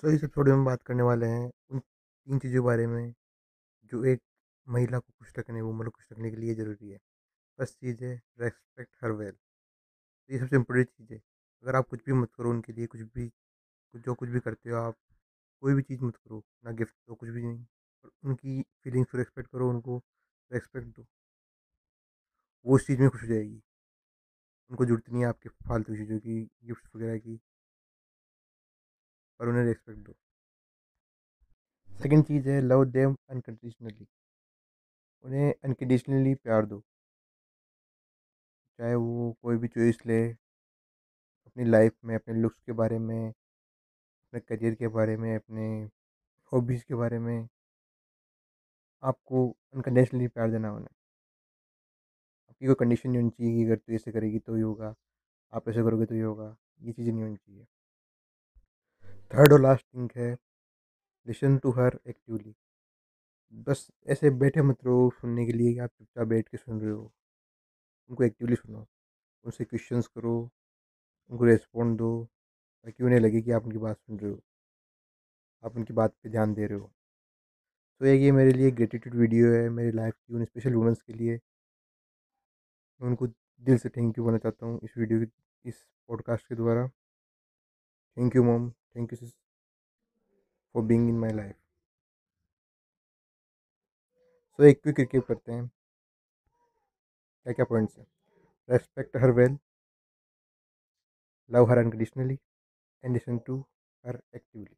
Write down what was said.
सो इस एपिसोड में हम बात करने वाले हैं उन तीन चीज़ों के बारे में, जो एक महिला को खुश रखने वुमन को खुश रखने के लिए ज़रूरी है। फ़र्स्ट चीज़ है, रेस्पेक्ट हर वेल। ये सबसे इम्पोर्टेंट चीज़ है। अगर आप कुछ भी मत करो उनके लिए, कुछ भी, कुछ जो कुछ भी करते हो आप, कोई भी चीज़ मत करो, ना गिफ्ट दो, कुछ भी नहीं। और उनकी फीलिंग्स को रेस्पेक्ट करो, उनको रेस्पेक्ट दो। वो उस चीज़ में खुश हो जाएगी। उनको ज़रूरत नहीं है आपके फालतू चीज़ों की गिफ्ट वगैरह की। पर उन्हें रेस्पेक्ट दो। सेकंड चीज़ है लव देम अनकंडीशनली उन्हें अनकंडीशनली प्यार दो। चाहे वो कोई भी चॉइस ले, अपनी लाइफ में, अपने लुक्स के बारे में, अपने करियर के बारे में, अपने हॉबीज़ के बारे में, आपको अनकंडीशनली प्यार देना उन्हें। आपकी कोई कंडीशन नहीं होनी चाहिए कि अगर तू ऐसे करेगी तो ही होगा, आप ऐसे करोगे तो ही होगा, ये चीज़ें नहीं होनी चाहिए। थर्ड और लास्ट थिंग है। लिसन टू हर एक्टिवली बस ऐसे बैठे मत रहो सुनने के लिए कि आप चुपचाप बैठ के सुन रहे हो। उनको एक्टिवली सुनो उनसे क्वेश्चंस करो। उनको रेस्पॉन्ड दो। ताकि उन्हें लगे कि आप उनकी बात सुन रहे हो। आप उनकी बात पे ध्यान दे रहे हो। तो एक ये मेरे लिए ग्रेटिट्यूड वीडियो है मेरी लाइफ की उन स्पेशल वुमेंस के लिए। मैं उनको दिल से थैंक यू बोलना चाहता हूँ इस वीडियो की, इस पॉडकास्ट के द्वारा। Thank you mom thank you for being in my life so एक क्विक रिकेप करते हैं। क्या क्या पॉइंट्स हैं? Respect her well love her unconditionally and listen to her actively